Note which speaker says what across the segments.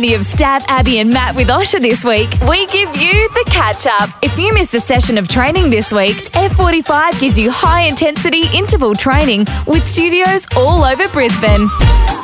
Speaker 1: any of Stav, Abby, and Matt with Osher this week, we give you the catch up. If you missed a session of training this week, F45 gives you high intensity interval training with studios all over Brisbane.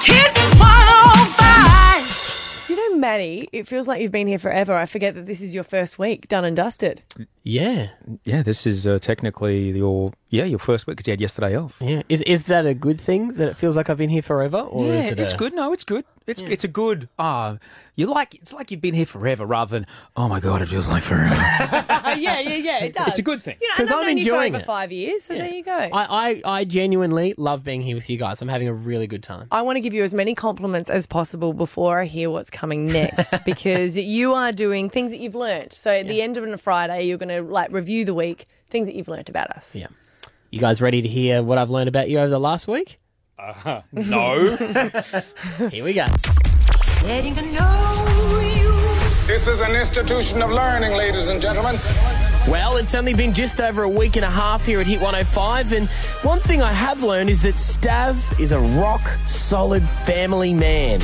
Speaker 2: Hit 105.
Speaker 3: You know, Maddie, it feels like you've been here forever. I forget that this is your first week done and dusted.
Speaker 4: Yeah,
Speaker 5: Yeah, this is uh, technically your yeah your first week because you had yesterday off.
Speaker 4: yeah. Is is that a good thing that it feels like I've been here forever, or is
Speaker 5: yeah,
Speaker 4: it
Speaker 5: it's
Speaker 4: a-
Speaker 5: good. No, it's good. It's it's a good. Ah, you like it's like you've been here forever rather than oh my god, it feels like forever.
Speaker 3: yeah, yeah, yeah, it does.
Speaker 5: it's a good thing.
Speaker 3: You know,
Speaker 4: 'Cause
Speaker 3: and I've
Speaker 4: I'm
Speaker 3: known you for over
Speaker 4: it.
Speaker 3: five years, so there you go. I,
Speaker 4: I, I I genuinely love being here with you guys. I'm having a really good time.
Speaker 3: I want to give you as many compliments as possible before I hear what's coming next because you are doing things that you've learnt. So at the end of a Friday, you're going to like review the week, things that you've learnt about us.
Speaker 4: Yeah. You guys ready to hear what I've learned about you over the last week?
Speaker 5: Uh, no,
Speaker 4: Here we go.
Speaker 2: Getting to know you.
Speaker 6: This is an institution of learning, ladies and gentlemen.
Speaker 4: Well, it's only been just over a week and a half here at Hit 105, and one thing I have learned is that Stav is a rock solid family man.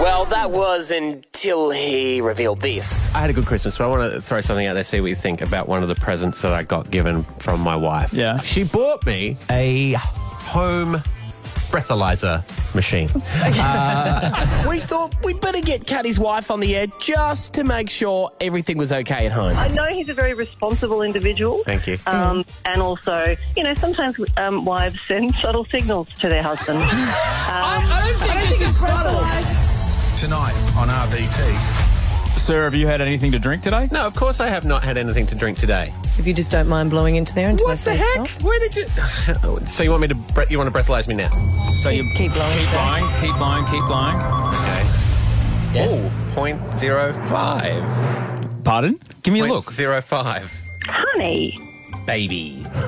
Speaker 4: Well, that was until he revealed this.
Speaker 7: I had a good Christmas, but I want to throw something out there, see what you think about one of the presents that I got given from my wife.
Speaker 5: Yeah.
Speaker 7: She bought me a home breathalyzer machine.
Speaker 4: We thought we'd better get Caddy's wife on the air just to make sure everything was okay at home.
Speaker 8: I know he's a very responsible individual.
Speaker 7: Thank you.
Speaker 8: Um, and also, you know, sometimes um, wives send subtle signals to their husbands.
Speaker 5: I don't think this is subtle.
Speaker 6: Tonight on RBT.
Speaker 5: Sir, have you had anything to drink today?
Speaker 7: no, of course I have not had anything to drink today.
Speaker 3: If you just don't mind blowing into there until I
Speaker 7: What the heck?
Speaker 3: stop.
Speaker 7: Where did you? so you want me to? bre- You want to breathalyze me now?
Speaker 5: So you
Speaker 3: Keep blowing,
Speaker 5: keep blowing, keep blowing, keep lying.
Speaker 7: Okay.
Speaker 4: Yes.
Speaker 7: Oh, point zero five.
Speaker 5: Pardon? Give me a look.
Speaker 7: zero five.
Speaker 8: Honey,
Speaker 7: Baby.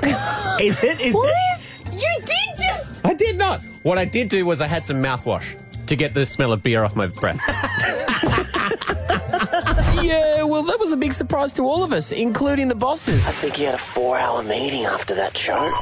Speaker 4: Is it? Is it? What is?
Speaker 3: You did just.
Speaker 7: I did not. What I did do was I had some mouthwash to get the smell of beer off my breath.
Speaker 4: Yeah, well, that was a big surprise to all of us, including the bosses. I think he had a four hour meeting after that show.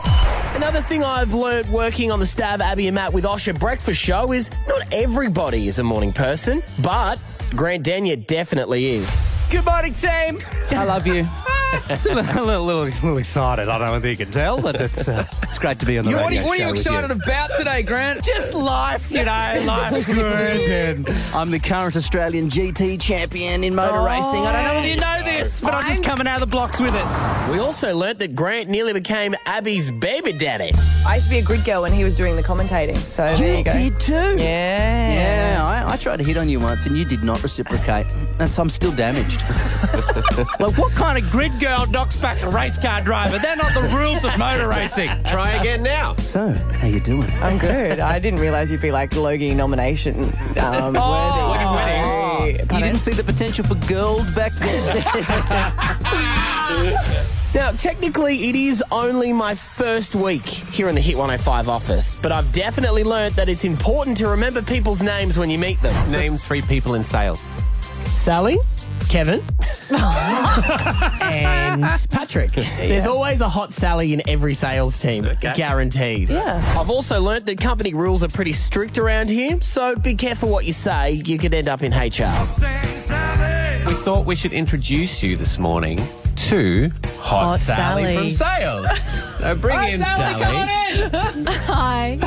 Speaker 4: Another thing I've learnt working on the Stav Abby and Matt with Osher breakfast show is not everybody is a morning person, but Grant Denyer definitely is.
Speaker 9: Good morning, team. I love you. It's a little, little, little, little excited. I don't know whether you can tell, but it's uh, it's great to be on the
Speaker 5: What are,
Speaker 9: radio
Speaker 5: you, what are you
Speaker 9: show with
Speaker 5: excited about today, Grant?
Speaker 9: Just life, you know, life's good. And I'm the current Australian GT champion in motor racing. I don't know whether you know this, but I'm just coming out of the blocks with it.
Speaker 4: We also learnt that Grant nearly became Abby's baby daddy.
Speaker 3: I used to be a grid girl when he was doing the commentating. So there you go.
Speaker 9: did too.
Speaker 3: Yeah.
Speaker 9: Yeah, I, I tried to hit on you once and you did not reciprocate. That's so I'm still damaged. like, what kind of grid girl knocks back a race car driver? They're not the rules of motor racing.
Speaker 7: Try again now.
Speaker 9: So, how you doing?
Speaker 3: I'm good. I didn't realise you'd be like Logie nomination um,
Speaker 9: Oh,
Speaker 3: worthy.
Speaker 9: You didn't see the potential for gold back then?
Speaker 4: Now, technically, it is only my first week here in the Hit 105 office, but I've definitely learnt that it's important to remember people's names when you meet them.
Speaker 7: Name three people in sales.
Speaker 4: Sally, Kevin, and Patrick. There's always a hot Sally in every sales team, guaranteed.
Speaker 3: Yeah.
Speaker 4: I've also learnt that company rules are pretty strict around here, so be careful what you say. You could end up in HR.
Speaker 7: We thought we should introduce you this morning to Hot,
Speaker 3: Hot
Speaker 7: Sally,
Speaker 3: Sally.
Speaker 7: from sales. so bring in Sally.
Speaker 1: Hi.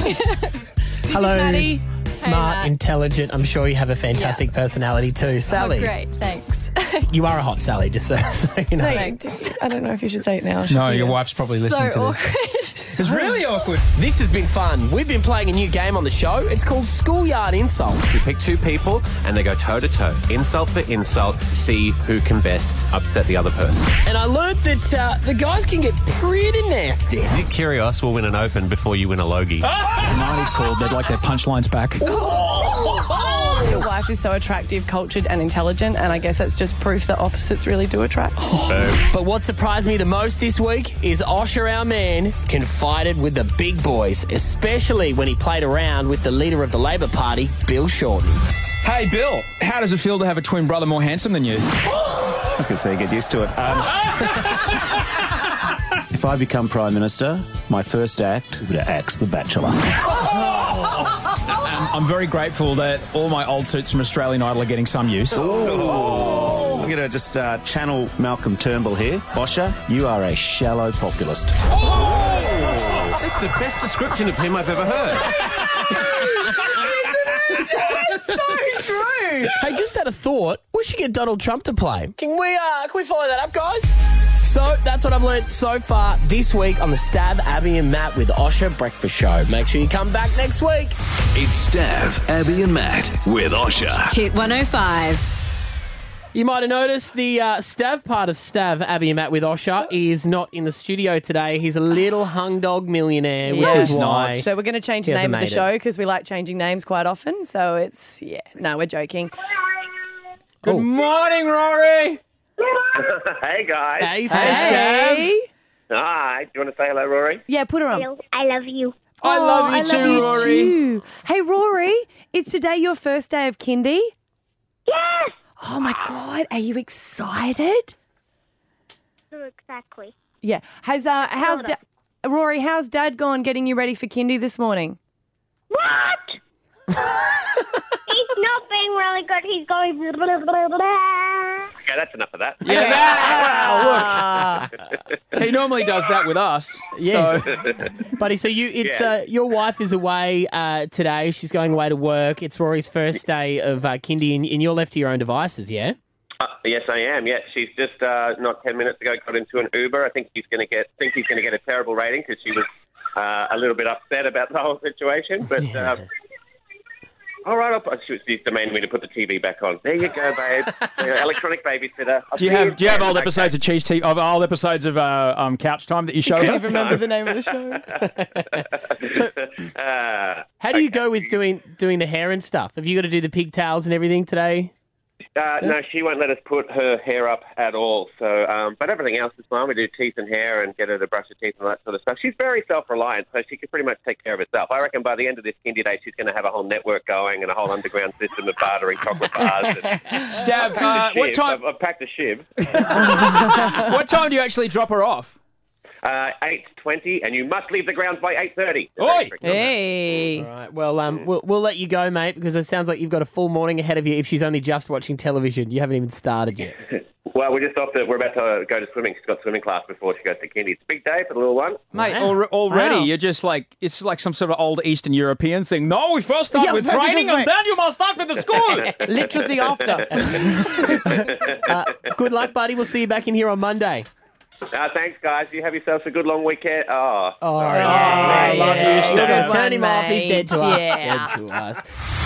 Speaker 4: Hello. Smart,
Speaker 1: Matt.
Speaker 4: intelligent. I'm sure you have a fantastic personality too. Oh, Sally,
Speaker 1: Oh, great, thanks.
Speaker 4: you are a hot Sally, just so, so you know.
Speaker 3: Hey, just- I don't know if you should say it now. She's
Speaker 5: No, your wife's probably
Speaker 1: so
Speaker 5: listening to this.
Speaker 1: awkward.
Speaker 5: It's really awkward.
Speaker 4: This has been fun. We've been playing a new game on the show. It's called Schoolyard Insult.
Speaker 7: You pick two people and they go toe to toe, insult for insult, to see who can best upset the other person.
Speaker 4: And I learned that uh, the guys can get pretty nasty.
Speaker 7: Nick Kyrgios will win an Open before you win a Logie.
Speaker 5: The 90s called, they'd like their punchlines back.
Speaker 3: Your wife is so attractive, cultured, and intelligent, and I guess that's just proof that opposites really do attract.
Speaker 4: But what surprised me the most this week is Osher, our man, confided with the big boys, especially when he played around with the leader of the Labor Party, Bill Shorten.
Speaker 5: Hey, Bill, how does it feel to have a twin brother more handsome than you?
Speaker 9: I was going to say, get used to it. Um,
Speaker 10: If I become Prime Minister, my first act would be to axe The Bachelor.
Speaker 5: I'm, I'm very grateful that all my old suits from Australian Idol are getting some use.
Speaker 10: Oh. I'm going to just uh, channel Malcolm Turnbull here. Osher, you are a shallow populist.
Speaker 7: That's the best description of him I've ever heard.
Speaker 3: It's so true.
Speaker 4: Hey, just had a thought. We should get Donald Trump to play. Can we? Uh, can we follow that up, guys? So that's what I've learned so far this week on the Stav Abby and Matt with Osher Breakfast Show. Make sure you come back next week.
Speaker 11: It's Stav, Abby, and Matt with Osher.
Speaker 12: Hit 105.
Speaker 4: You might have noticed the uh, Stav part of Stav Abby and Matt with Osher is not in the studio today. He's a little hung dog millionaire, which is why.
Speaker 3: So we're going to change the name of the show because we like changing names quite often. So it's yeah. No, we're joking.
Speaker 5: Good morning, Rory.
Speaker 13: hey guys.
Speaker 4: Hey,
Speaker 3: Hey.
Speaker 13: Hi. Do you want to say hello, Rory?
Speaker 3: Yeah, put her on.
Speaker 14: I love you.
Speaker 5: I love you
Speaker 3: I
Speaker 5: too,
Speaker 3: love you
Speaker 5: Rory.
Speaker 3: too. Hey, Rory, it's today your first day of kindy.
Speaker 14: Yes.
Speaker 3: Oh my god, are you excited?
Speaker 14: Exactly.
Speaker 3: Yeah. Has uh how's
Speaker 14: Sorta.
Speaker 3: da- Rory? How's Dad gone getting you ready for kindy this morning?
Speaker 14: What? He's not being really good. He's going. Blah, blah, blah, blah.
Speaker 13: Okay, that's enough of that.
Speaker 5: Yeah, that, wow, look. He normally does that with us.
Speaker 4: Yeah.
Speaker 5: So,
Speaker 4: Buddy, so you it's
Speaker 13: Yeah.
Speaker 4: uh, your wife is away uh, today. She's going away to work. It's Rory's first day of uh, kindy, and, and you're left to your own devices. Yeah.
Speaker 13: Uh, yes, I am. Yeah, she's just uh, not ten minutes ago got into an Uber. I think he's going to get think he's going to get a terrible rating because she was uh, a little bit upset about the whole situation. But um, all right, I'll put, she- she's demanding me to put the TV back on. There you go, babe. Electronic babysitter. I'll
Speaker 5: do you
Speaker 13: see
Speaker 5: have do you have old episodes of Cheese TV, of old episodes of uh, um, Couch Time that you showed
Speaker 3: Couldn't even remember the name of the show.
Speaker 13: Uh,
Speaker 4: How do you go with doing doing the hair and stuff? Have you got to do the pigtails and everything today?
Speaker 13: Uh, no, she won't let us put her hair up at all. So, um, but everything else is fine. We do teeth and hair and get her to brush her teeth and all that sort of stuff. She's very self-reliant, so she can pretty much take care of herself. I reckon by the end of this kindy day, she's going to have a whole network going and a whole underground system of bartering chocolate bars. And
Speaker 5: Stav, uh, what time?
Speaker 13: I've, I've packed a shiv.
Speaker 5: what time do you actually drop her off?
Speaker 13: Uh, eight twenty, and you must leave the grounds by eight thirty.
Speaker 5: Oi!
Speaker 3: Hey.
Speaker 4: All right. Well, um, we'll, we'll let you go, mate, because it sounds like you've got a full morning ahead of you. If she's only just watching television, you haven't even started yet.
Speaker 13: Well, we're just off. The, we're about to go to swimming. She's got swimming class before she goes to kindy. It's a big day for the little one.
Speaker 5: Mate,
Speaker 4: Wow.
Speaker 5: alre- already
Speaker 3: Wow.
Speaker 5: you're just like it's like some sort of old Eastern European thing. No, we first start
Speaker 3: Yeah,
Speaker 5: with training
Speaker 3: just
Speaker 5: and then you must start with the school.
Speaker 3: Literacy after.
Speaker 4: Uh, good luck, buddy. We'll see you back in here on Monday.
Speaker 13: Uh, thanks, guys. You have yourselves a good long weekend. Oh,
Speaker 4: Oh,
Speaker 13: sorry.
Speaker 4: I love
Speaker 3: yeah.
Speaker 4: you, Stav.
Speaker 3: Good
Speaker 4: Turn
Speaker 3: one,
Speaker 4: him off. He's dead to us.
Speaker 3: mate.
Speaker 4: Dead to us.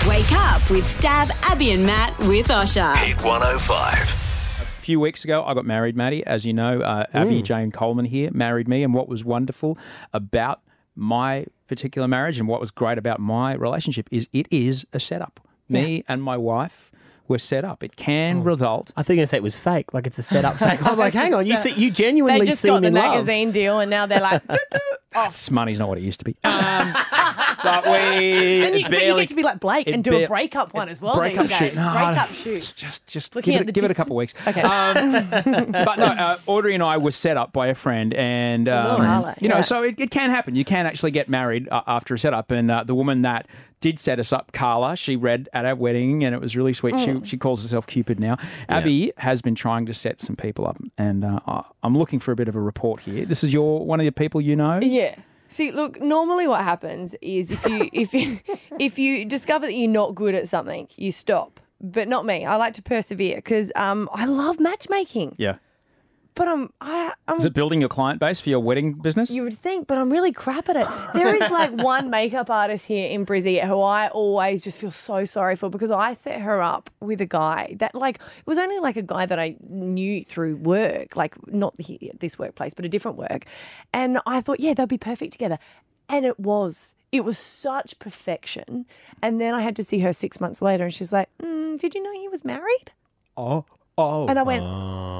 Speaker 12: Wake up with Stav, Abby, and Matt with Osher.
Speaker 11: Hit 105.
Speaker 5: A few weeks ago, I got married, Maddie. As you know, uh, Abby Jane Coleman here married me, and what was wonderful about my particular marriage and what was great about my relationship is it is a setup. Me and my wife were set up. It can result.
Speaker 4: I think you were say it was fake, like it's a set up fake. I'm like, hang on, you see, you genuinely
Speaker 3: They
Speaker 4: genuinely
Speaker 3: just
Speaker 4: seem
Speaker 3: got the
Speaker 4: in love.
Speaker 3: magazine deal, and now they're like,
Speaker 5: That's money's not what it used to be. Um, but we
Speaker 3: and you, but you get to be like Blake and do a breakup one as well.
Speaker 5: breakup
Speaker 3: these
Speaker 5: shoot. No,
Speaker 3: breakup shoot.
Speaker 5: Just, just
Speaker 3: Looking
Speaker 5: give,
Speaker 3: at
Speaker 5: it,
Speaker 3: the
Speaker 5: give it a couple of weeks.
Speaker 3: Okay.
Speaker 5: Um, but no, uh, Audrey and I were set up by a friend, and um,
Speaker 3: Marla,
Speaker 5: you know,
Speaker 3: yeah.
Speaker 5: so it, it can happen. You can actually get married uh, after a setup. And uh, the woman that did set us up, Carla, she read at our wedding, and it was really sweet.
Speaker 3: Mm.
Speaker 5: She she calls herself Cupid now. Abby has been trying to set some people up, and uh, I- I'm looking for a bit of a report here. This is your one of the people you know.
Speaker 3: Yeah. See, look, normally what happens is if you if you if you discover that you're not good at something, you stop. But not me. I like to persevere because um, I love matchmaking.
Speaker 5: Yeah.
Speaker 3: But I'm I, I'm
Speaker 5: Is it building your client base for your wedding business?
Speaker 3: You would think, but I'm really crap at it. There is like one makeup artist here in Brizzy who I always just feel so sorry for because I set her up with a guy that like it was only like a guy that I knew through work, like not here this workplace, but a different work. And I thought, yeah, they'll be perfect together. And it was. It was such perfection. And then I had to see her six months later and she's like, mm, did you know he was married?
Speaker 5: Oh. Oh.
Speaker 3: And I went,
Speaker 5: Oh.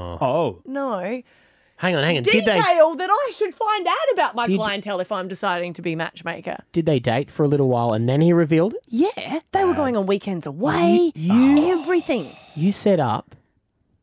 Speaker 3: No.
Speaker 4: Hang on, hang on. Did
Speaker 3: Detail
Speaker 4: they
Speaker 3: that I should find out about my
Speaker 4: Did-
Speaker 3: clientele if I'm deciding to be matchmaker.
Speaker 4: did they date for a little while and then he revealed it?
Speaker 3: Yeah, they were going on weekends away,
Speaker 4: You-
Speaker 3: everything.
Speaker 4: You set up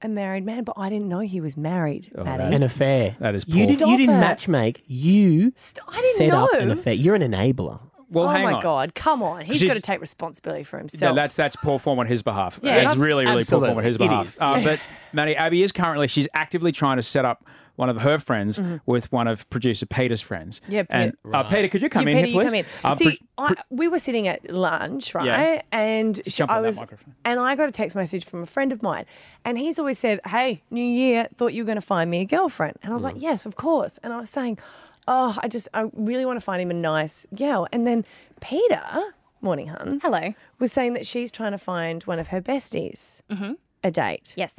Speaker 3: a married man, but I didn't know he was married,
Speaker 5: Oh,
Speaker 3: Maddie.
Speaker 15: An affair.
Speaker 5: That is
Speaker 15: You,
Speaker 5: poor.
Speaker 15: did, you
Speaker 3: Stop
Speaker 15: didn't
Speaker 3: it.
Speaker 15: matchmake. You
Speaker 3: I didn't
Speaker 15: set up an
Speaker 3: know.
Speaker 15: affair. You're an enabler.
Speaker 5: Well,
Speaker 3: oh
Speaker 5: hang
Speaker 3: my
Speaker 5: on.
Speaker 3: God, come on. He's
Speaker 5: She's-
Speaker 3: got to take responsibility for
Speaker 5: Yeah,
Speaker 3: himself.
Speaker 5: that's that's poor form on his behalf.
Speaker 3: Yeah,
Speaker 5: it's
Speaker 3: that's-
Speaker 5: really, really poor form on his
Speaker 15: Absolutely, it
Speaker 5: behalf.
Speaker 15: is.
Speaker 5: Uh, but Maddie, Abby is currently she's actively trying to set up one of her friends
Speaker 3: Mhm.
Speaker 5: with one of producer Peter's friends.
Speaker 3: Yeah,
Speaker 5: and
Speaker 3: Peter-
Speaker 5: uh, Peter, could you come
Speaker 3: yeah,
Speaker 5: in
Speaker 3: Peter,
Speaker 5: here, please?
Speaker 3: you come in.
Speaker 5: Uh,
Speaker 3: See,
Speaker 5: pro-
Speaker 3: I, we were sitting at lunch, right?
Speaker 5: Yeah.
Speaker 3: And she-
Speaker 5: jump
Speaker 3: I
Speaker 5: on that
Speaker 3: was,
Speaker 5: microphone.
Speaker 3: and I got a text message from a friend of mine, and he's always said, "Hey, New Year, thought you were going to find me a girlfriend," and I was
Speaker 5: Mm.
Speaker 3: like, "Yes, of course." And I was saying, "Oh, I just, I really want to find him a nice girl," and then Peter, morning, hun,
Speaker 16: hello,
Speaker 3: was saying that she's trying to find one of her besties a date.
Speaker 16: Yes.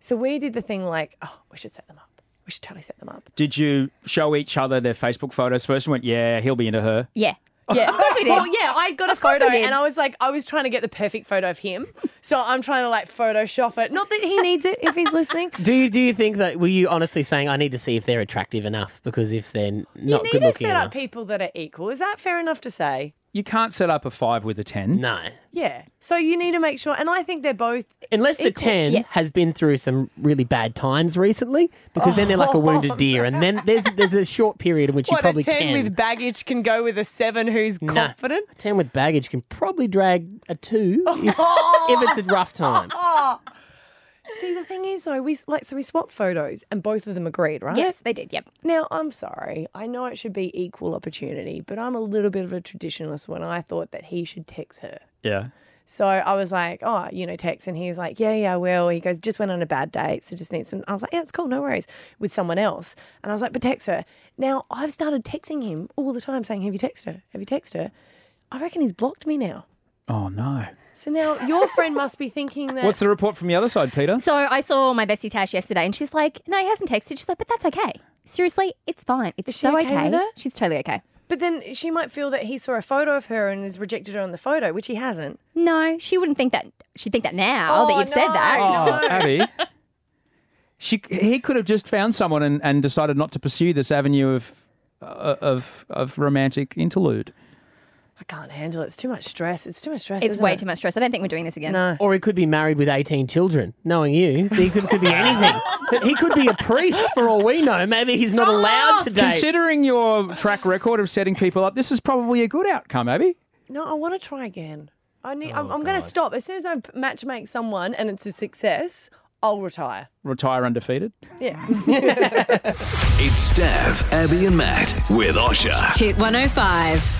Speaker 3: So we did the thing like, oh, we should set them up. We should totally set them up.
Speaker 5: Did you show each other their Facebook photos first and went, yeah, he'll be into her?
Speaker 16: Yeah.
Speaker 3: Yeah,
Speaker 16: Of course we did.
Speaker 3: Well, yeah, I got a
Speaker 16: Of course
Speaker 3: photo
Speaker 16: we did.
Speaker 3: and I was like, I was trying to get the perfect photo of him. So I'm trying to like Photoshop it. Not that he needs it if he's listening.
Speaker 15: Do you do you think that were you honestly saying I need to see if they're attractive enough because if they're n-
Speaker 3: You
Speaker 15: not
Speaker 3: need
Speaker 15: good
Speaker 3: to
Speaker 15: looking
Speaker 3: set
Speaker 15: enough,
Speaker 3: up people that are equal. Is that fair enough to say?
Speaker 5: You can't set up a five with a ten.
Speaker 15: No.
Speaker 3: Yeah. So you need to make sure, and I think they're both
Speaker 15: unless the
Speaker 3: equal.
Speaker 15: ten
Speaker 3: Yeah.
Speaker 15: has been through some really bad times recently, because then they're like a oh. wounded deer, and then there's there's a short period in which you
Speaker 3: What,
Speaker 15: probably
Speaker 3: a ten
Speaker 15: can.
Speaker 3: with baggage can go with a seven who's
Speaker 15: No.
Speaker 3: confident.
Speaker 15: A ten with baggage can probably drag a two if, if it's a rough time.
Speaker 3: See, the thing is, though, we like so we swapped photos, and both of them agreed, right?
Speaker 16: Yes, they did. Yep.
Speaker 3: Now, I'm sorry. I know it should be equal opportunity, but I'm a little bit of a traditionalist when I thought that he should text her.
Speaker 5: Yeah.
Speaker 3: So I was like, oh, you know, text. And he was like, yeah, yeah, I will. He goes, just went on a bad date. So just need some. I was like, yeah, it's cool. No worries. With someone else. And I was like, but text her. Now I've started texting him all the time saying, have you texted her? Have you texted her? I reckon he's blocked me now.
Speaker 5: Oh no.
Speaker 3: So now your friend must be thinking that.
Speaker 5: What's the report from the other side, Peter?
Speaker 16: So I saw my bestie Tash yesterday, and she's like, "No, he hasn't texted." She's like, "But that's okay. Seriously, it's fine. It's
Speaker 3: Is she
Speaker 16: so
Speaker 3: okay with it?
Speaker 16: She's totally okay.
Speaker 3: But then she might feel that he saw a photo of her and has rejected her on the photo, which he hasn't.
Speaker 16: No, she wouldn't think that. She'd think that now that
Speaker 3: Oh,
Speaker 16: you've said that.
Speaker 5: Oh, Abby. She, he could have just found someone and, and decided not to pursue this avenue of uh, of of romantic interlude.
Speaker 3: I can't handle it. It's too much stress. It's too much stress.
Speaker 16: It's
Speaker 3: isn't
Speaker 16: way
Speaker 3: it?
Speaker 16: too much stress. I don't think we're doing this again.
Speaker 3: No.
Speaker 15: Or he could be married with 18 children, knowing you. He could, could be anything. he could be a priest for all we know. Maybe he's not allowed to date.
Speaker 5: Considering your track record of setting people up, this is probably a good outcome, Abby.
Speaker 3: No, I want to try again. I need.
Speaker 5: Oh,
Speaker 3: I'm, I'm going to stop as soon as I match make someone and it's a success. I'll retire.
Speaker 5: Retire undefeated.
Speaker 3: Yeah.
Speaker 11: It's Stav, Abby, and Matt with Osher.
Speaker 12: Hit 105.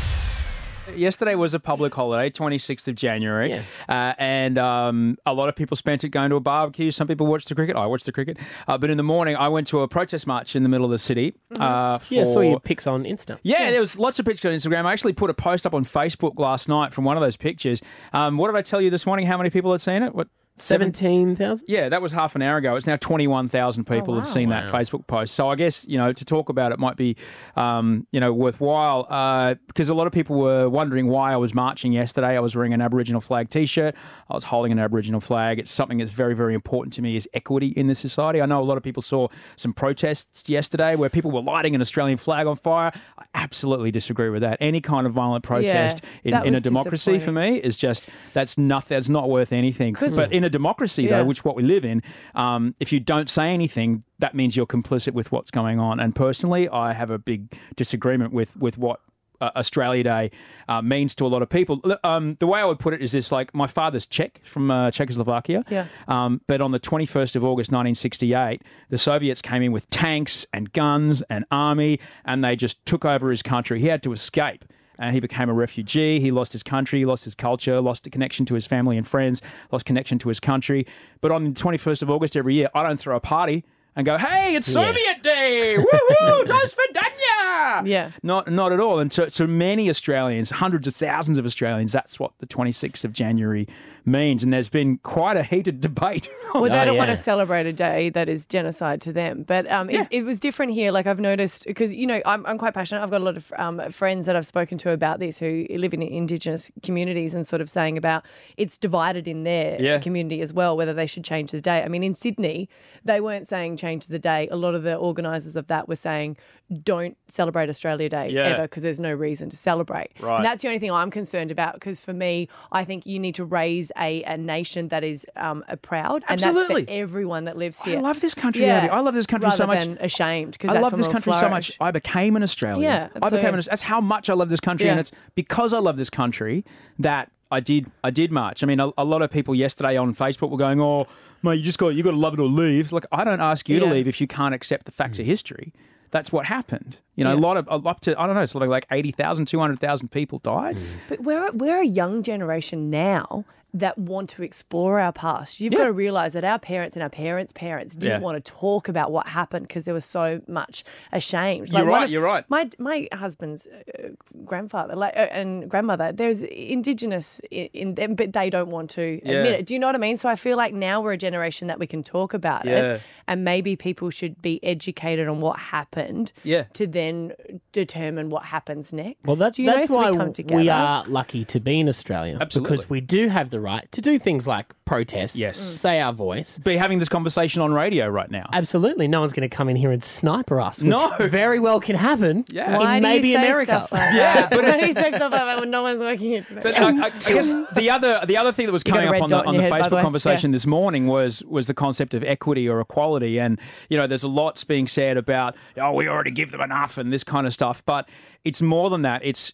Speaker 5: Yesterday was a public holiday, 26th of January, uh, and um, a lot of people spent it going to a barbecue. Some people watched the cricket. I watched the cricket. Uh, but in the morning, I went to a protest march in the middle of the city. Uh,
Speaker 15: Mm-hmm. Yeah, I saw your pics on Insta.
Speaker 5: Yeah, there was lots of pictures on Instagram. I actually put a post up on Facebook last night from one of those pictures. Um, what did I tell you this morning? How many people had seen it? What? Seven-
Speaker 15: 17,000?
Speaker 5: Yeah, that was half an hour ago. It's now 21,000 people have
Speaker 15: wow.
Speaker 5: seen that Facebook post. So I guess, you know, to talk about it might be, um, you know, worthwhile uh, because a lot of people were wondering why I was marching yesterday. I was wearing an Aboriginal flag T-shirt. I was holding an Aboriginal flag. It's something that's very, very important to me is equity in this society. I know a lot of people saw some protests yesterday where people were lighting an Australian flag on fire. I absolutely disagree with that. Any kind of violent protest in, in a democracy for me is just, that's nothing, that's not worth anything. But in a democracy,
Speaker 3: Yeah.
Speaker 5: though, which what we live in, um, if you don't say anything, that means you're complicit with what's going on. And personally, I have a big disagreement with with what. Uh, Australia Day uh, means to a lot of people. Um, the way I would put it is this: like my father's Czech from uh, Czechoslovakia,
Speaker 3: Yeah.
Speaker 5: um, but on the 21st of August 1968, the Soviets came in with tanks and guns and army, and they just took over his country. He had to escape. And he became a refugee. He lost his country, he lost his culture, lost a connection to his family and friends, lost connection to his country. But on the 21st of August every year, I don't throw a party and go, hey, it's
Speaker 3: Yeah.
Speaker 5: Soviet Day! Woohoo! Das Vidania!
Speaker 3: Yeah.
Speaker 5: Not, not at all. And to, to many Australians, hundreds of thousands of Australians, that's what the 26th of January means. And there's been quite a heated debate.
Speaker 3: Well, they
Speaker 5: on
Speaker 3: don't
Speaker 5: that.
Speaker 3: want to celebrate a day that is genocide to them. But um, it, it was different here. Like I've noticed, because, you know, I'm, I'm quite passionate. I've got a lot of um, friends that I've spoken to about this who live in Indigenous communities and sort of saying about it's divided in their
Speaker 4: Yeah.
Speaker 3: community as well, whether they should change the day. I mean, in Sydney, they weren't saying change the day. A lot of the organisers of that were saying don't celebrate Australia Day
Speaker 5: Yeah.
Speaker 3: ever because there's no reason to celebrate.
Speaker 5: Right.
Speaker 3: And that's the only thing I'm concerned about because for me, I think you need to raise a, a nation that is um, a proud, and
Speaker 5: Absolutely.
Speaker 3: that's for everyone that lives here.
Speaker 5: I love this country, Abby. I love this country so much.
Speaker 3: than ashamed because
Speaker 5: I love this country so much. I became an Australian.
Speaker 3: Yeah,
Speaker 5: I became an.
Speaker 3: absolutely.
Speaker 5: That's how much I love this country,
Speaker 3: Yeah.
Speaker 5: and it's because I love this country that I did. I did march. I mean, a, a lot of people yesterday on Facebook were going, "Oh, mate, you just got you got to love it or leave." Like, I don't ask you to leave if you can't accept the facts of history. That's what happened. You know, a lot of up to I don't know, it's like like 80,000, 200,000 people died.
Speaker 3: But we're we're a young generation now that want to explore our past. You've got to realize that our parents and our parents' parents didn't
Speaker 5: Yeah.
Speaker 3: want to talk about what happened because there was so much ashamed.
Speaker 5: You're right,
Speaker 3: of-
Speaker 5: you're right.
Speaker 3: My my husband's uh, grandfather like, uh, and grandmother, there's indigenous in, in them, but they don't want to admit it. Do you know what I mean? So I feel like now we're a generation that we can talk about
Speaker 5: Yeah.
Speaker 3: it, and maybe people should be educated on what happened.
Speaker 5: Yeah.
Speaker 3: To then determine what happens next.
Speaker 4: Well, that,
Speaker 3: Do you know?
Speaker 4: that's
Speaker 3: So we
Speaker 4: why
Speaker 3: come
Speaker 4: we are lucky to be in Australia.
Speaker 5: Absolutely.
Speaker 4: Because we do have the right to do things like protest,
Speaker 5: Yes. Mm.
Speaker 4: say our voice.
Speaker 5: Be having this conversation on radio right now.
Speaker 4: Absolutely. No one's going to come in here and sniper us, which
Speaker 5: No.
Speaker 4: very well can happen
Speaker 5: Yeah.
Speaker 4: in
Speaker 3: Why do
Speaker 4: maybe
Speaker 3: you say
Speaker 4: America.
Speaker 3: Stuff like
Speaker 5: Yeah,
Speaker 3: that?
Speaker 5: but
Speaker 3: Why do you say stuff like that when no one's working here today?
Speaker 5: But I, I, I guess the other the other thing that was
Speaker 3: You got a
Speaker 5: coming up on the on the
Speaker 3: head, by the
Speaker 5: Facebook
Speaker 3: way.
Speaker 5: conversation this morning was was the concept of equity or equality, and you know, there's a lots being said about oh, we already give them enough and this kind of stuff, but it's more than that. It's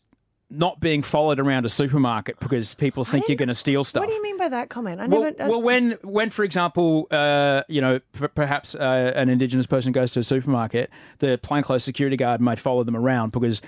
Speaker 5: not being followed around a supermarket because people think you're going to steal stuff.
Speaker 3: What do you mean by that comment? I
Speaker 5: Well,
Speaker 3: never. I-
Speaker 5: well, when when for example, uh, you know, p- perhaps uh, an Indigenous person goes to a supermarket, the plainclothes security guard might follow them around because.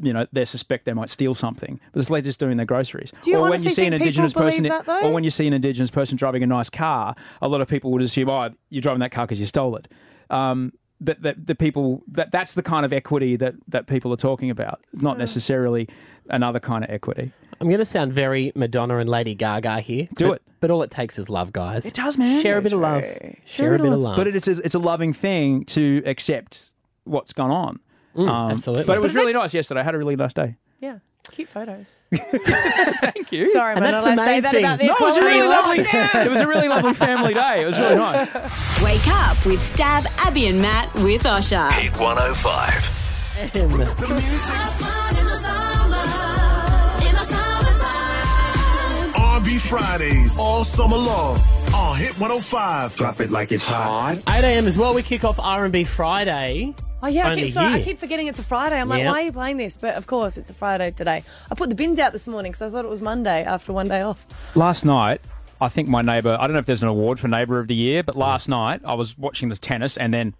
Speaker 5: You know, they suspect they might steal something, but it's like just doing their groceries.
Speaker 3: Do you
Speaker 5: or when you see an indigenous person,
Speaker 3: that,
Speaker 5: or when you see an indigenous person driving a nice car, a lot of people would assume, "Oh, you're driving that car because you stole it." Um, that, that the people that that's the kind of equity that that people are talking about. It's not necessarily another kind of equity.
Speaker 4: I'm going to sound very Madonna and Lady Gaga here.
Speaker 5: Do
Speaker 4: but,
Speaker 5: it.
Speaker 4: But all it takes is love, guys.
Speaker 5: It does, man.
Speaker 4: Share a bit of love. Share a bit of love.
Speaker 5: But it's it's a loving thing to accept what's gone on.
Speaker 4: Mm,
Speaker 5: Um,
Speaker 4: absolutely.
Speaker 5: But it was
Speaker 3: But
Speaker 5: really nice yesterday. I had a really nice day.
Speaker 3: yeah, cute photos.
Speaker 5: Thank you.
Speaker 3: Sorry,
Speaker 4: And
Speaker 3: am I
Speaker 4: that's
Speaker 3: not
Speaker 4: the
Speaker 3: allowed say
Speaker 4: main
Speaker 3: that
Speaker 4: thing.
Speaker 3: about the
Speaker 5: No, it was a really
Speaker 3: law?
Speaker 5: lovely. it was a really lovely family day. It was really nice.
Speaker 12: Wake up with Stav, Abby, and Matt with Osher.
Speaker 11: Hit 105.
Speaker 17: R&B Fridays all summer long on Hit 105. Drop it like it's hot.
Speaker 4: 8 a.m. as well. We kick off R&B Friday.
Speaker 3: Oh yeah, I
Speaker 4: Only
Speaker 3: keep, sorry, I
Speaker 4: here.
Speaker 3: keep forgetting it's a Friday. I'm like,
Speaker 4: Yeah.
Speaker 3: why are you playing this? But of course, it's a Friday today. I put the bins out this morning because I thought it was Monday after one day off.
Speaker 5: Last night, I think my neighbour. I don't know if there's an award for neighbour of the year, but last night I was watching this tennis, and then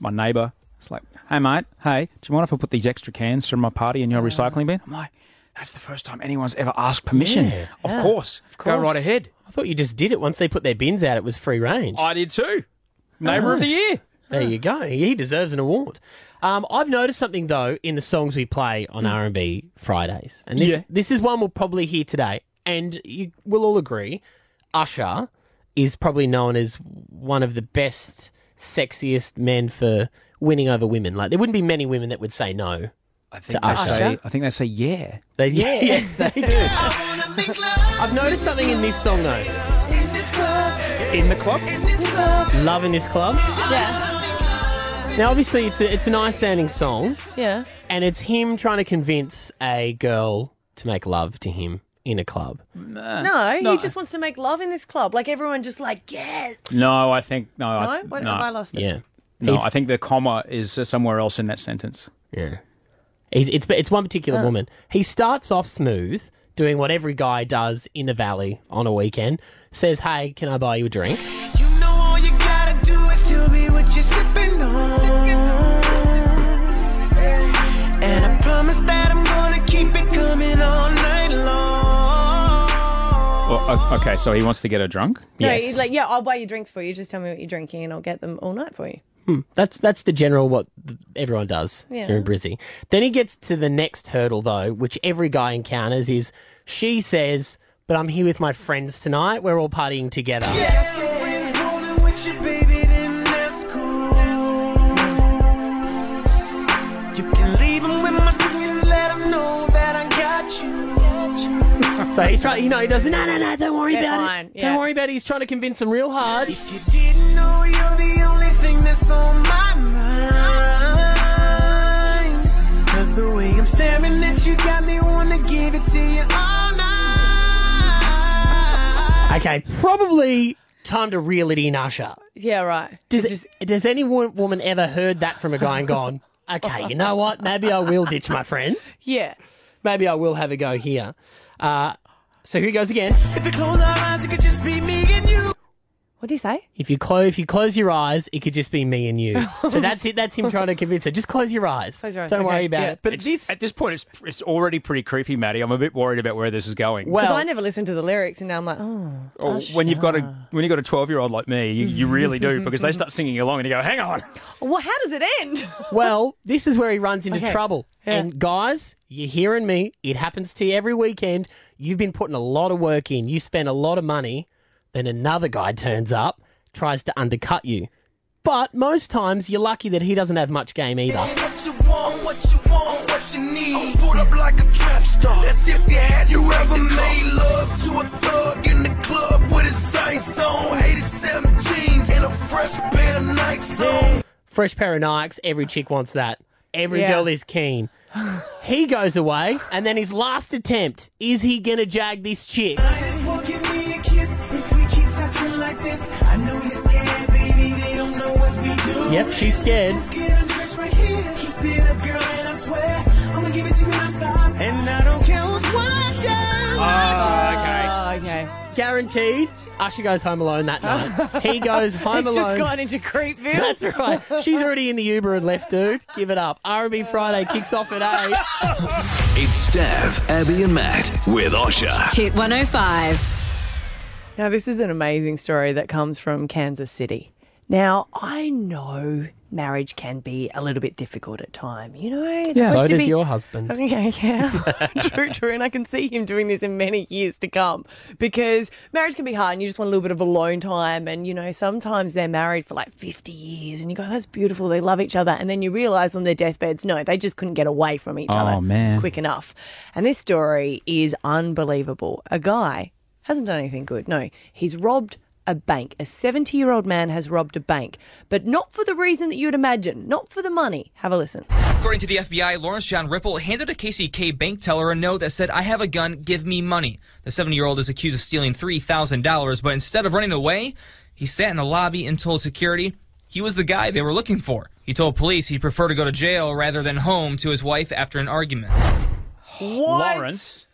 Speaker 5: my neighbour was like, "Hey mate, hey, do you mind if I put these extra cans from my party in your recycling bin?" I'm like. That's the first time anyone's ever asked permission.
Speaker 4: Yeah.
Speaker 5: of
Speaker 4: Yeah.
Speaker 5: course. Go
Speaker 4: course.
Speaker 5: right ahead.
Speaker 4: I thought you just did it once they put their bins out. It was free range.
Speaker 5: I did too. Neighbour of the year.
Speaker 4: There you go. He deserves an award. Um, I've noticed something though in the songs we play on R and B Fridays, and this
Speaker 5: Yeah.
Speaker 4: this is one we'll probably hear today, and you will all agree, Usher is probably known as one of the best, sexiest men for winning over women. Like there wouldn't be many women that would say no.
Speaker 5: I think
Speaker 4: to
Speaker 5: they
Speaker 4: Usher.
Speaker 5: say. I think they say yeah.
Speaker 4: They, yeah, yes, they do. I've noticed something in this song though.
Speaker 5: In the club.
Speaker 4: Love in this club.
Speaker 3: Yeah,
Speaker 4: Now, obviously, it's a, it's a nice sounding song.
Speaker 3: yeah.
Speaker 4: And it's him trying to convince a girl to make love to him in a club.
Speaker 3: No, he just wants to make love in this club. Like everyone just like, yeah.
Speaker 5: No, I think no.
Speaker 3: No,
Speaker 5: I,
Speaker 3: what,
Speaker 5: no.
Speaker 3: have I lost it?
Speaker 4: Yeah.
Speaker 5: No,
Speaker 4: He's-
Speaker 5: I think the comma is uh, somewhere else in that sentence.
Speaker 4: Yeah. He's, it's, it's one particular
Speaker 3: Oh.
Speaker 4: woman. He starts off smooth, doing what every guy does in the valley on a weekend. Says, hey, can I buy you a drink?
Speaker 2: You know all you gotta do is tell me what you're sipping on. And I promise that I'm gonna keep it coming all night long.
Speaker 5: Well, okay, so he wants to get her drunk.
Speaker 3: No,
Speaker 4: Yes.
Speaker 3: he's like, yeah, I'll buy you drinks for you. Just tell me what you're drinking, and I'll get them all night for you.
Speaker 4: Hmm, That's that's the general what everyone does
Speaker 3: Yeah.
Speaker 4: here in Brizzy. Then he gets to the next hurdle though, which every guy encounters is she says, "But I'm here with my friends tonight. We're all partying together."
Speaker 2: Yeah, some friends rolling with you, baby, then that's cool. You can leave 'em with my son and let 'em know that I got you.
Speaker 4: So he's trying, you know, he does. No, no, no, don't worry
Speaker 3: Yeah,
Speaker 4: about
Speaker 3: fine,
Speaker 4: it.
Speaker 3: yeah.
Speaker 4: Don't worry about it. He's trying to convince them real hard.
Speaker 2: If you didn't know, you're the only thing that's on my mind. Cause the way I'm staring at you got me wanna give it to you all night.
Speaker 4: Okay, probably time to reel it in, Usher.
Speaker 3: Yeah, right.
Speaker 4: Does, does any woman ever heard that from a guy and gone, okay, you know what? Maybe I will ditch my friends.
Speaker 3: Yeah.
Speaker 4: Maybe I will have a go here. Uh, so here goes again.
Speaker 2: If we close our eyes, it could just be me and you.
Speaker 3: What do you say?
Speaker 4: If you close, if you close your eyes, it could just be me and you. so that's it. That's him trying to convince her. Just close your eyes.
Speaker 3: Close your eyes.
Speaker 4: Don't
Speaker 3: Okay,
Speaker 4: worry about
Speaker 3: yeah.
Speaker 4: it. But
Speaker 5: It's- at this point, it's, it's already pretty creepy, Maddie. I'm a bit worried about where this is going.
Speaker 3: Because I never listened to the lyrics, and now I'm like, oh.
Speaker 5: Or when you've got a when you've got a 12 year old like me, you, you really do because they start singing along and you go, "Hang on,
Speaker 3: Well, how does it end?
Speaker 4: well, this is where he runs into
Speaker 3: Okay.
Speaker 4: trouble.
Speaker 3: Yeah.
Speaker 4: And guys, you're hearing me. It happens to you every weekend. You've been putting a lot of work in. You spend a lot of money. Then another guy turns up, tries to undercut you. But most times, you're lucky that he doesn't have much game either.
Speaker 2: What you want, what you want, what you need. Put up like a trap star. That's if you had you ever made love to a thug in the club with his sights on. 87 jeans and a fresh pair of Nikes on.
Speaker 4: Fresh pair of Nikes. Every chick wants that. Every
Speaker 2: Yeah.
Speaker 4: girl is keen. He goes away, and then his last attempt is he gonna jag this chick? When she's scared.
Speaker 2: And I don't care who's watching.
Speaker 4: Oh,
Speaker 3: okay.
Speaker 4: okay. Guaranteed. Ah, Usher goes home alone that night. He goes home
Speaker 3: It's
Speaker 4: alone.
Speaker 3: just gone into Creepville.
Speaker 4: That's right. She's already in the Uber and left, dude. Give it up. R&B Friday kicks off at 8.
Speaker 11: It's Stav, Abby, and Matt with Osher.
Speaker 12: Hit 105.
Speaker 3: Now, this is an amazing story that comes from Kansas City. Now, I know marriage can be a little bit difficult at time. You know, it's
Speaker 4: So does
Speaker 3: be-
Speaker 4: your husband.
Speaker 3: Okay, yeah, true, true, and I can see him doing this in many years to come because marriage can be hard, and you just want a little bit of alone time. And you know, sometimes they're married for like fifty years, and you go, "That's beautiful, they love each other," and then you realise on their deathbeds, no, they just couldn't get away from each
Speaker 5: Oh,
Speaker 3: other
Speaker 5: man.
Speaker 3: quick enough. And this story is unbelievable. A guy hasn't done anything good. No, he's robbed a bank. A 70 year old man has robbed a bank, but not for the reason that you'd imagine, not for the money. Have a listen.
Speaker 18: According to the FBI, Lawrence John Ripple handed a KCK bank teller a note that said, I have a gun, give me money. The 70 year old is accused of stealing $3,000, but instead of running away, he sat in the lobby and told security he was the guy they were looking for. He told police he'd prefer to go to jail rather than home to his wife after an argument.
Speaker 3: What?
Speaker 5: Lawrence.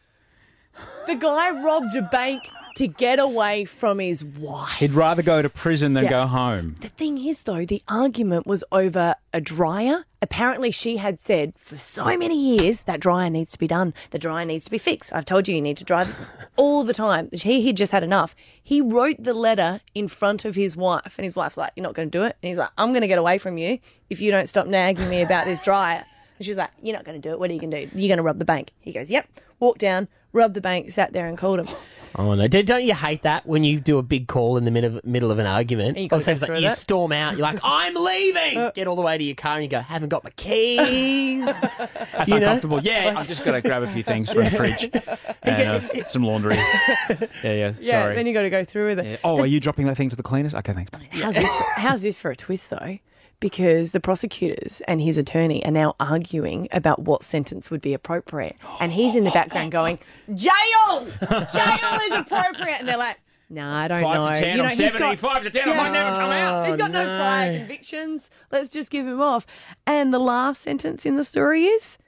Speaker 3: The guy robbed a bank to get away from his wife.
Speaker 5: He'd rather go to prison than
Speaker 3: Yeah.
Speaker 5: go home."
Speaker 3: The thing is, though, the argument was over a dryer. Apparently, she had said for so many years that dryer needs to be done. The dryer needs to be fixed. I've told you, you need to drive all the time. He he'd just had enough. He wrote the letter in front of his wife, and his wife's like, "You're not going to do it." And he's like, "I'm going to get away from you if you don't stop nagging me about this dryer." And she's like, "You're not going to do it. What are you going to do? You're going to rob the bank." He goes, "Yep." Walked down, robbed the bank, sat there, and called him.
Speaker 4: Oh no! Don't, don't you hate that when you do a big call in the middle of, middle of an argument?
Speaker 3: you gotta go
Speaker 4: like,
Speaker 3: through
Speaker 4: you
Speaker 3: that.
Speaker 4: storm out. You're like, "I'm leaving." Get all the way to your car and you go, "Haven't got my keys."
Speaker 5: That's
Speaker 4: You know?
Speaker 5: uncomfortable. Yeah, I've just got to grab a few things from the fridge and uh, some laundry. Yeah, yeah.
Speaker 3: Yeah,
Speaker 5: sorry.
Speaker 3: then you got to go through with it.
Speaker 5: Yeah. Oh, are you dropping that thing to the cleaners? Okay, thanks.
Speaker 3: How's this? For, how's this for a twist, though? Because the prosecutors and his attorney are now arguing about what sentence would be appropriate, and he's in the background going, "Jail, jail is appropriate," and they're like. No, I don't
Speaker 5: Five
Speaker 3: know.
Speaker 5: to 10,
Speaker 3: you know,
Speaker 5: I'm 70,
Speaker 3: got-
Speaker 5: five to 10, I might never come out.
Speaker 3: He's got no, oh,
Speaker 4: no.
Speaker 3: prior convictions. Let's just give him off. And the last sentence in the story is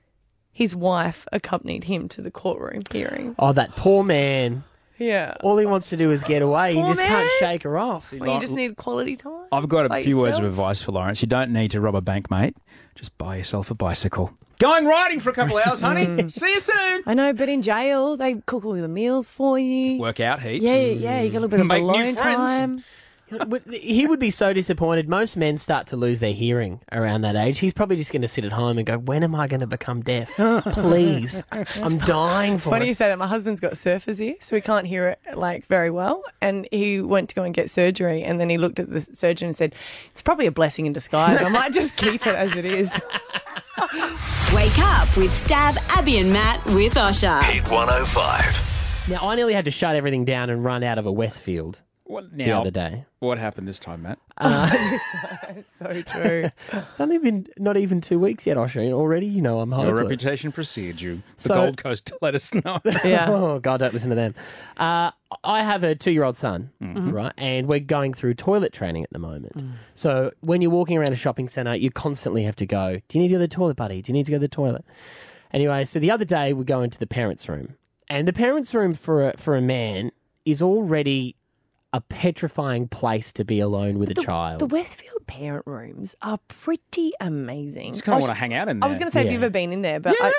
Speaker 3: his wife accompanied him to the courtroom hearing.
Speaker 4: Oh, that poor man.
Speaker 3: Yeah.
Speaker 4: All he wants to do is get away.
Speaker 3: Poor
Speaker 4: he just can't shake her off.
Speaker 3: Well, you just need quality time.
Speaker 5: I've got a
Speaker 3: by
Speaker 5: few words of
Speaker 3: yourself.
Speaker 5: advice for Lawrence. You don't need to rob a bank, mate. Just buy yourself a bicycle. Going riding for a couple of hours, honey. Mm. See you soon.
Speaker 3: I know, but in jail they cook all the meals for you.
Speaker 5: Work out heaps.
Speaker 3: Yeah, yeah, you got a little bit of
Speaker 5: Make new
Speaker 3: alone
Speaker 5: friends.
Speaker 3: time.
Speaker 4: But he would be so disappointed. Most men start to lose their hearing around that age. He's probably just going to sit at home and go, "When am I going to become deaf? Please, I'm dying
Speaker 3: It's
Speaker 4: for
Speaker 3: funny you say that. My husband's got surfer's ear, so he can't hear it like very well. And he went to go and get surgery, and then he looked at the surgeon and said, "It's probably a blessing in disguise. I might just keep it as it is."
Speaker 12: Wake up with Stav, Abby, and Matt with Osher.
Speaker 11: Hit 105.
Speaker 4: Now, I nearly had to shut everything down and run out of a Westfield.
Speaker 5: What,
Speaker 4: the other day.
Speaker 5: What happened this time, Matt?
Speaker 4: Uh,
Speaker 3: so true.
Speaker 4: it's only been not even two weeks yet, Osher. and Already, you know, I'm
Speaker 5: Your
Speaker 4: hopeless.
Speaker 5: reputation precedes you. The
Speaker 4: So-
Speaker 5: Gold Coast let us know.
Speaker 4: oh God, don't listen to them. Uh, I have a two-year-old son,
Speaker 5: Mhm.
Speaker 4: right, and we're going through toilet training at the moment. So when you're walking around a shopping centre, you constantly have to go. Do you need to go to the toilet, buddy? Do you need to go to the toilet? Anyway, so the other day we go into the parents' room, and the parents' room for a, for a man is already a petrifying place to be alone with a child.
Speaker 3: The Westfield parent rooms are pretty amazing.
Speaker 5: Just kind
Speaker 3: I
Speaker 5: of want to hang out in
Speaker 3: I was going to say, have you ever been in there? But I,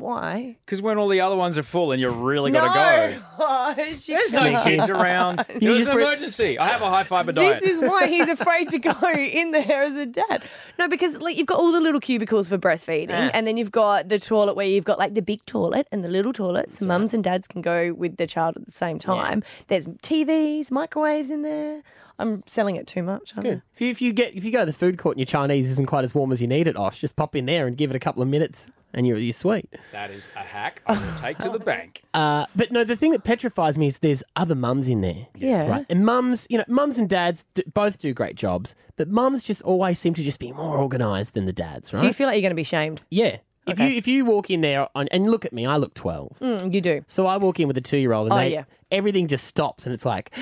Speaker 3: why?
Speaker 5: Because when all the other ones are full and you really
Speaker 3: no.
Speaker 5: got to go.
Speaker 3: Oh, she
Speaker 5: There's no
Speaker 3: can't.
Speaker 5: kids around. It was an
Speaker 3: re-
Speaker 5: emergency. I have a high fiber diet.
Speaker 3: This is why he's afraid to go in there as a dad. No, because like you've got all the little cubicles for breastfeeding,
Speaker 5: Ah.
Speaker 3: and then you've got the toilet where you've got like the big toilet and the little toilet, so mums and dads can go with their child at the same time. There's TVs, microwaves in there. I'm selling it too much. aren't I?
Speaker 4: Good. If you, if you get if you go to the food court and your Chinese isn't quite as warm as you need it, Osh, just pop in there and give it a couple of minutes, and you're you're sweet.
Speaker 5: That is a hack I will take to the bank.
Speaker 4: Uh, but no, the thing that petrifies me is there's other mums in there.
Speaker 3: Yeah.
Speaker 4: Right. And mums, you know, mums and dads do, both do great jobs, but mums just always seem to just be more organised than the dads, right?
Speaker 3: So you feel like you're going to be shamed?
Speaker 4: yeah. If
Speaker 3: Okay.
Speaker 4: you if you walk in there on, and look at me, I look twelve.
Speaker 3: Mm, you do.
Speaker 4: So I walk in with a two year old, and
Speaker 3: Oh,
Speaker 4: they,
Speaker 3: yeah.
Speaker 4: everything just stops, and it's like,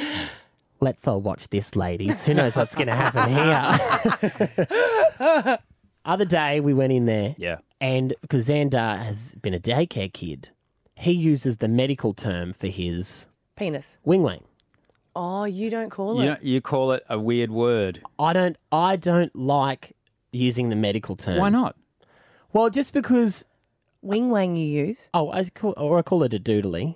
Speaker 4: let's all watch this, ladies. Who knows what's going to happen here? Other day we went in there,
Speaker 5: Yeah.
Speaker 4: And because Xandar has been a daycare kid, he uses the medical term for his
Speaker 3: Penis.
Speaker 4: wing wang.
Speaker 3: Oh, you don't call
Speaker 5: You,
Speaker 3: it.
Speaker 5: know, you call it a weird word.
Speaker 4: I don't. I don't like using the medical term.
Speaker 5: Why not?
Speaker 4: Well, just because
Speaker 3: Wing wang you use.
Speaker 4: Oh, I call or I call it a doodly.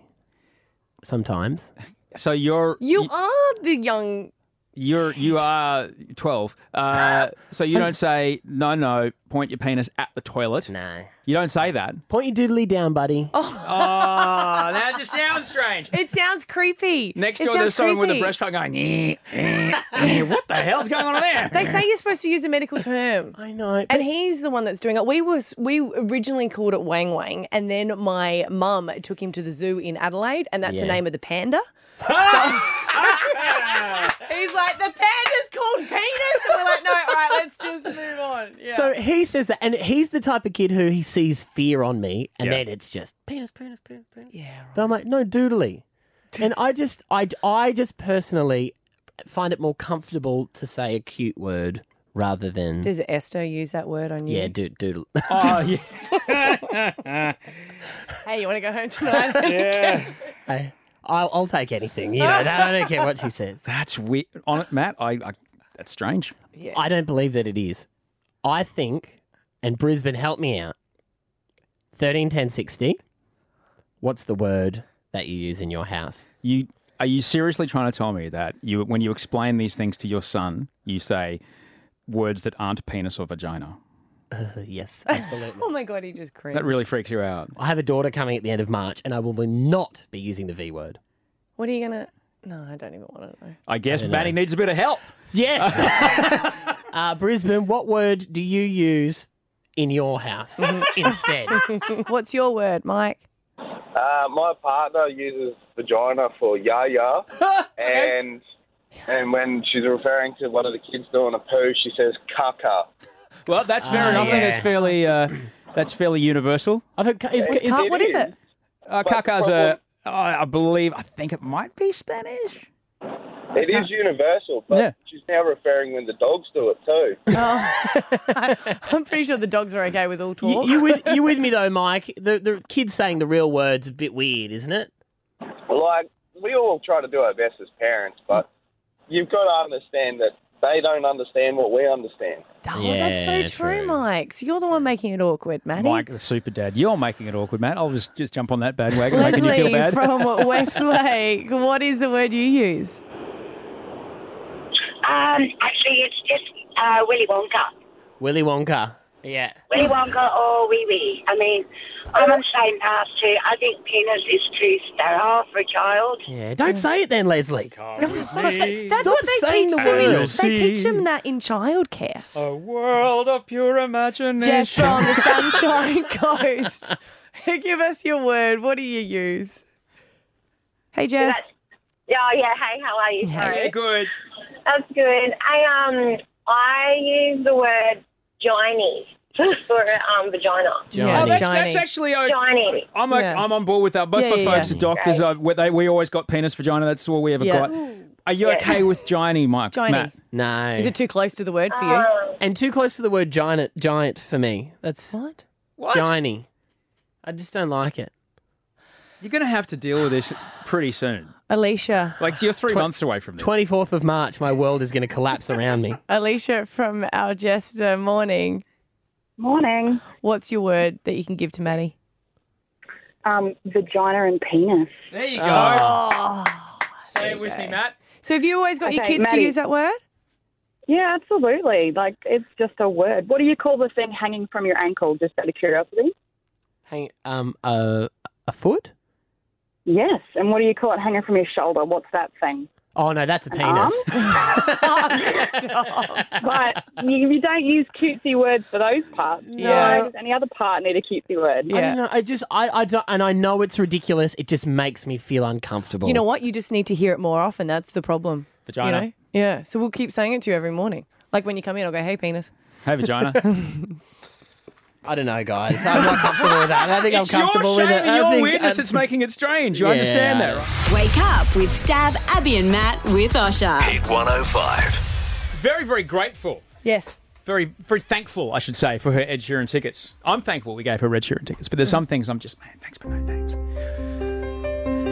Speaker 4: Sometimes.
Speaker 5: So you're
Speaker 3: You are the young.
Speaker 5: You're you are twelve. Uh, so you don't say no, no. Point your penis at the toilet.
Speaker 4: No.
Speaker 5: You don't say that.
Speaker 4: Point your doodly down, buddy.
Speaker 5: Oh, that just sounds strange.
Speaker 3: It sounds creepy.
Speaker 5: Next
Speaker 3: It
Speaker 5: door, there's
Speaker 3: sounds
Speaker 5: someone with a
Speaker 3: creepy.
Speaker 5: breast pump going. Eh, eh, eh. What the hell's going on there?
Speaker 3: They say you're supposed to use a medical term.
Speaker 4: I know.
Speaker 3: And he's the one that's doing it. We was we originally called it Wang Wang, and then my mum took him to the zoo in Adelaide, and that's the
Speaker 4: Yeah.
Speaker 3: name of the panda. He's like, the panda's called penis. And we're like, no, all right, let's just move on. Yeah.
Speaker 4: So he says that, and he's the type of kid who he sees fear on me, and
Speaker 5: Yeah.
Speaker 4: then it's just penis, penis, penis, penis. Yeah. But I'm like, no, doodly. And I just, I, I just personally find it more comfortable to say a cute word rather than
Speaker 3: Does Esther use that word on you?
Speaker 4: yeah, do, doodle.
Speaker 5: Oh yeah.
Speaker 3: Hey, you want to go home tonight?
Speaker 5: yeah.
Speaker 4: I, I'll, I'll take anything. You know, that, I don't care what she says.
Speaker 5: That's weird. On it, Matt. I, I that's strange.
Speaker 4: I don't believe that it is. I think, and Brisbane, help me out. Thirteen ten sixty. What's the word that you use in your house?
Speaker 5: You are you seriously trying to tell me that you when you explain these things to your son, you say words that aren't penis or vagina?
Speaker 4: Uh, yes, absolutely.
Speaker 3: oh my god, he just cringed.
Speaker 5: That really freaks you out.
Speaker 4: I have a daughter coming at the end of March, and I will not be using the V word.
Speaker 3: What are you gonna? No, I don't even want to know.
Speaker 5: I guess
Speaker 4: don't know.
Speaker 5: needs a bit of help.
Speaker 4: Yes. uh, Brisbane, what word do you use in your house instead?
Speaker 3: What's your word, Mike?
Speaker 19: Uh, my partner uses vagina for ya ya, and and when she's referring to one of the kids doing a poo, she says caca.
Speaker 5: Well, that's fair
Speaker 4: Ah,
Speaker 5: enough. I think
Speaker 4: yeah.
Speaker 5: that's fairly uh, that's fairly universal.
Speaker 4: I've heard, is,
Speaker 19: It's
Speaker 4: is,
Speaker 19: cut-
Speaker 3: what is it?
Speaker 5: Uh,
Speaker 19: But
Speaker 5: caca's a, uh, I believe, I think it might be Spanish.
Speaker 19: It is universal, but
Speaker 5: Yeah.
Speaker 19: she's now referring when the dogs do it too.
Speaker 3: Oh. I'm pretty sure the dogs are okay with all talk.
Speaker 4: you with you with me though, Mike? The the kid saying the real words a bit weird, isn't it?
Speaker 19: Like we all try to do our best as parents, but you've got to understand that they don't understand what we understand.
Speaker 3: Oh,
Speaker 4: Yeah,
Speaker 3: that's so true,
Speaker 4: true.
Speaker 3: Mike. So you're the one making it awkward, Matty.
Speaker 5: Mike, the super dad. You're making it awkward, Matt. I'll just just jump on that bandwagon, making you feel
Speaker 3: Leslie
Speaker 5: bad.
Speaker 3: from Westlake. What is the word you use?
Speaker 14: Um, actually, it's just uh, Willy Wonka.
Speaker 4: Willy Wonka. Yeah.
Speaker 14: Willy Wonka or Wee Wee. I mean, I'm on the same path too. I think penis is too sterile for a child.
Speaker 4: Yeah. Don't say it then, Leslie.
Speaker 3: That's
Speaker 4: Stop
Speaker 3: what they
Speaker 4: saying
Speaker 3: teach
Speaker 4: the
Speaker 3: them.
Speaker 4: word.
Speaker 3: They teach them that in childcare.
Speaker 5: A world of pure imagination.
Speaker 3: Jess from the Sunshine Coast. Give us your word. What do you use? Hey, Jess.
Speaker 20: Yeah, yeah. Hey, how are you? Sorry.
Speaker 5: good.
Speaker 20: That's good. I um I use the word giny for um vagina.
Speaker 5: Oh, that's, that's actually okay.
Speaker 20: Giny.
Speaker 5: I'm o-
Speaker 20: Yeah.
Speaker 5: I'm on board with that. Both
Speaker 20: Yeah,
Speaker 5: my
Speaker 20: yeah,
Speaker 5: folks
Speaker 20: yeah.
Speaker 5: are doctors.
Speaker 20: Great.
Speaker 5: Uh, we, they, we always got penis vagina. That's all we ever
Speaker 3: Yes.
Speaker 5: got. Are you
Speaker 4: Yeah.
Speaker 5: okay with gynae, Mike?
Speaker 3: Gynae.
Speaker 5: Matt?
Speaker 4: No.
Speaker 3: Is it too close to the word for you?
Speaker 20: Um,
Speaker 4: and too close to the word giant giant for me. That's
Speaker 3: what?
Speaker 5: What?
Speaker 4: Giny. I just don't like it.
Speaker 5: You're going to have to deal with this pretty soon.
Speaker 3: Alicia.
Speaker 5: Like you're three
Speaker 4: Tw-
Speaker 5: months away from this.
Speaker 4: Twenty fourth of March, my world is going to collapse around me.
Speaker 3: Alicia from our Jester morning.
Speaker 21: Morning.
Speaker 3: What's your word that you can give to Maddie?
Speaker 21: Um, vagina and penis.
Speaker 5: There you go.
Speaker 3: Oh,
Speaker 5: Say it with me, Matt.
Speaker 3: So have you always got your
Speaker 21: Okay,
Speaker 3: kids to use that word?
Speaker 21: Yeah, absolutely. Like it's just a word. What do you call the thing hanging from your ankle? Just out of curiosity.
Speaker 4: Hang um a a foot?
Speaker 21: Yes. And what do you call it hanging from your shoulder? What's that thing?
Speaker 4: Oh no, that's a penis.
Speaker 21: but you, you don't use cutesy words for those parts.
Speaker 4: Yeah.
Speaker 21: No. Does any other part need a cutesy word?
Speaker 4: I don't know. I just I I don't and I know it's ridiculous. It just makes me feel uncomfortable.
Speaker 3: You know what? You just need to hear it more often. That's the problem.
Speaker 5: Vagina.
Speaker 3: You know? Yeah. So we'll keep saying it to you every morning. Like when you come in, I'll go, hey, penis.
Speaker 5: Hey, vagina.
Speaker 4: I don't know, guys. I'm not comfortable with that. I think
Speaker 5: it's
Speaker 4: I'm comfortable
Speaker 5: your
Speaker 4: with it.
Speaker 5: and
Speaker 4: I
Speaker 5: your
Speaker 4: think-
Speaker 5: weirdness
Speaker 4: I-
Speaker 5: that's um, making it strange. You
Speaker 4: Yeah.
Speaker 5: understand that, right?
Speaker 12: Wake up with Stav, Abby, and Matt with Osher.
Speaker 11: Hit 105.
Speaker 5: Very, very grateful.
Speaker 3: Yes.
Speaker 5: Very, very thankful, I should say, for her Ed Sheeran tickets. I'm thankful we gave her Ed Sheeran tickets, but there's some things I'm just, man, thanks, but no thanks.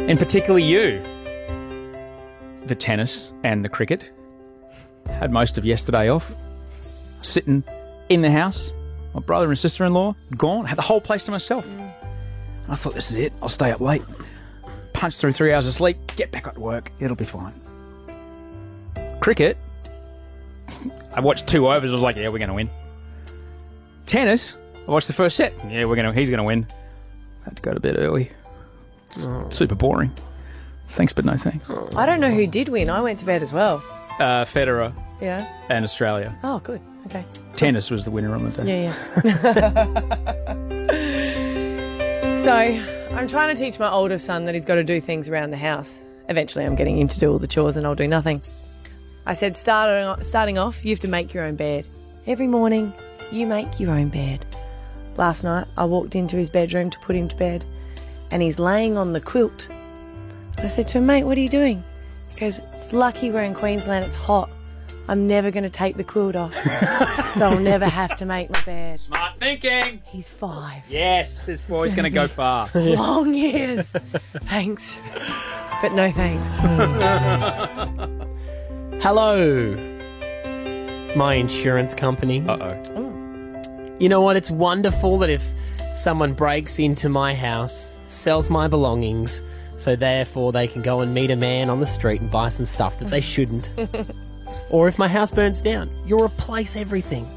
Speaker 5: And particularly you. The tennis and the cricket. Had most of yesterday off. Sitting in the house. My brother and sister in law gone. Had the whole place to myself. And I thought, this is it. I'll stay up late. Punch through three hours of sleep. Get back at work. It'll be fine. Cricket. I watched two overs. I was like, yeah, we're going to win. Tennis. I watched the first set. Yeah, we're going to. He's going to win. Had to go to bed early. Super boring. Thanks, but no thanks.
Speaker 3: I don't know who did win. I went to bed as well.
Speaker 5: Uh, Federer
Speaker 3: Yeah.
Speaker 5: and Australia.
Speaker 3: Oh, good. Okay.
Speaker 5: Tennis was the winner on the day.
Speaker 3: Yeah, yeah. so I'm trying to teach my oldest son that he's got to do things around the house. Eventually, I'm getting him to do all the chores and I'll do nothing. I said, starting, starting off, you have to make your own bed. Every morning, you make your own bed. Last night, I walked into his bedroom to put him to bed and he's laying on the quilt. I said to him, mate, what are you doing? He goes, it's lucky we're in Queensland, it's hot. I'm never going to take the quilt off, so I'll never have to make my bed.
Speaker 5: Smart thinking.
Speaker 3: He's five.
Speaker 5: Yes, this boy's going to go far.
Speaker 3: Long years. thanks. But no thanks.
Speaker 4: Hello, my insurance company.
Speaker 5: Uh oh.
Speaker 4: You know what? It's wonderful that if someone breaks into my house, sells my belongings, so therefore they can go and meet a man on the street and buy some stuff that they shouldn't. Or if my house burns down, you'll replace everything.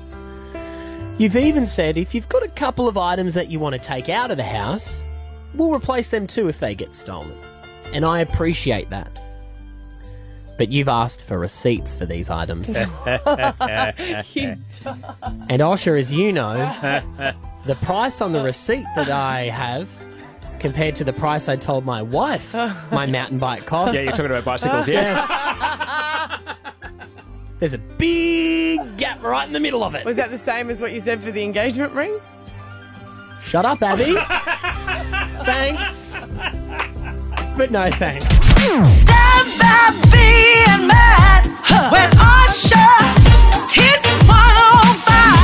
Speaker 4: You've even said if you've got a couple of items that you want to take out of the house, we'll replace them too if they get stolen. And I appreciate that. But you've asked for receipts for these items. And Osher, as you know, the price on the receipt that I have compared to the price I told my wife my mountain bike cost.
Speaker 5: Yeah, you're talking about bicycles, yeah.
Speaker 4: There's a big gap right in the middle of it.
Speaker 3: Was that the same as what you said for the engagement ring?
Speaker 4: Shut up, Abby. thanks. But no thanks.
Speaker 2: Stand by being mad when Osher hit 105.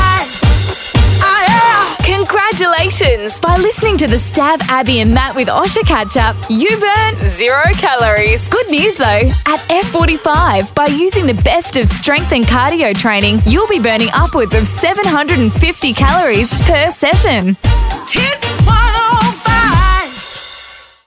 Speaker 1: Congratulations! By listening to the Stav Abby and Matt with Osher catch up, you burn zero calories. Good news though, at F45, by using the best of strength and cardio training, you'll be burning upwards of 750 calories per session.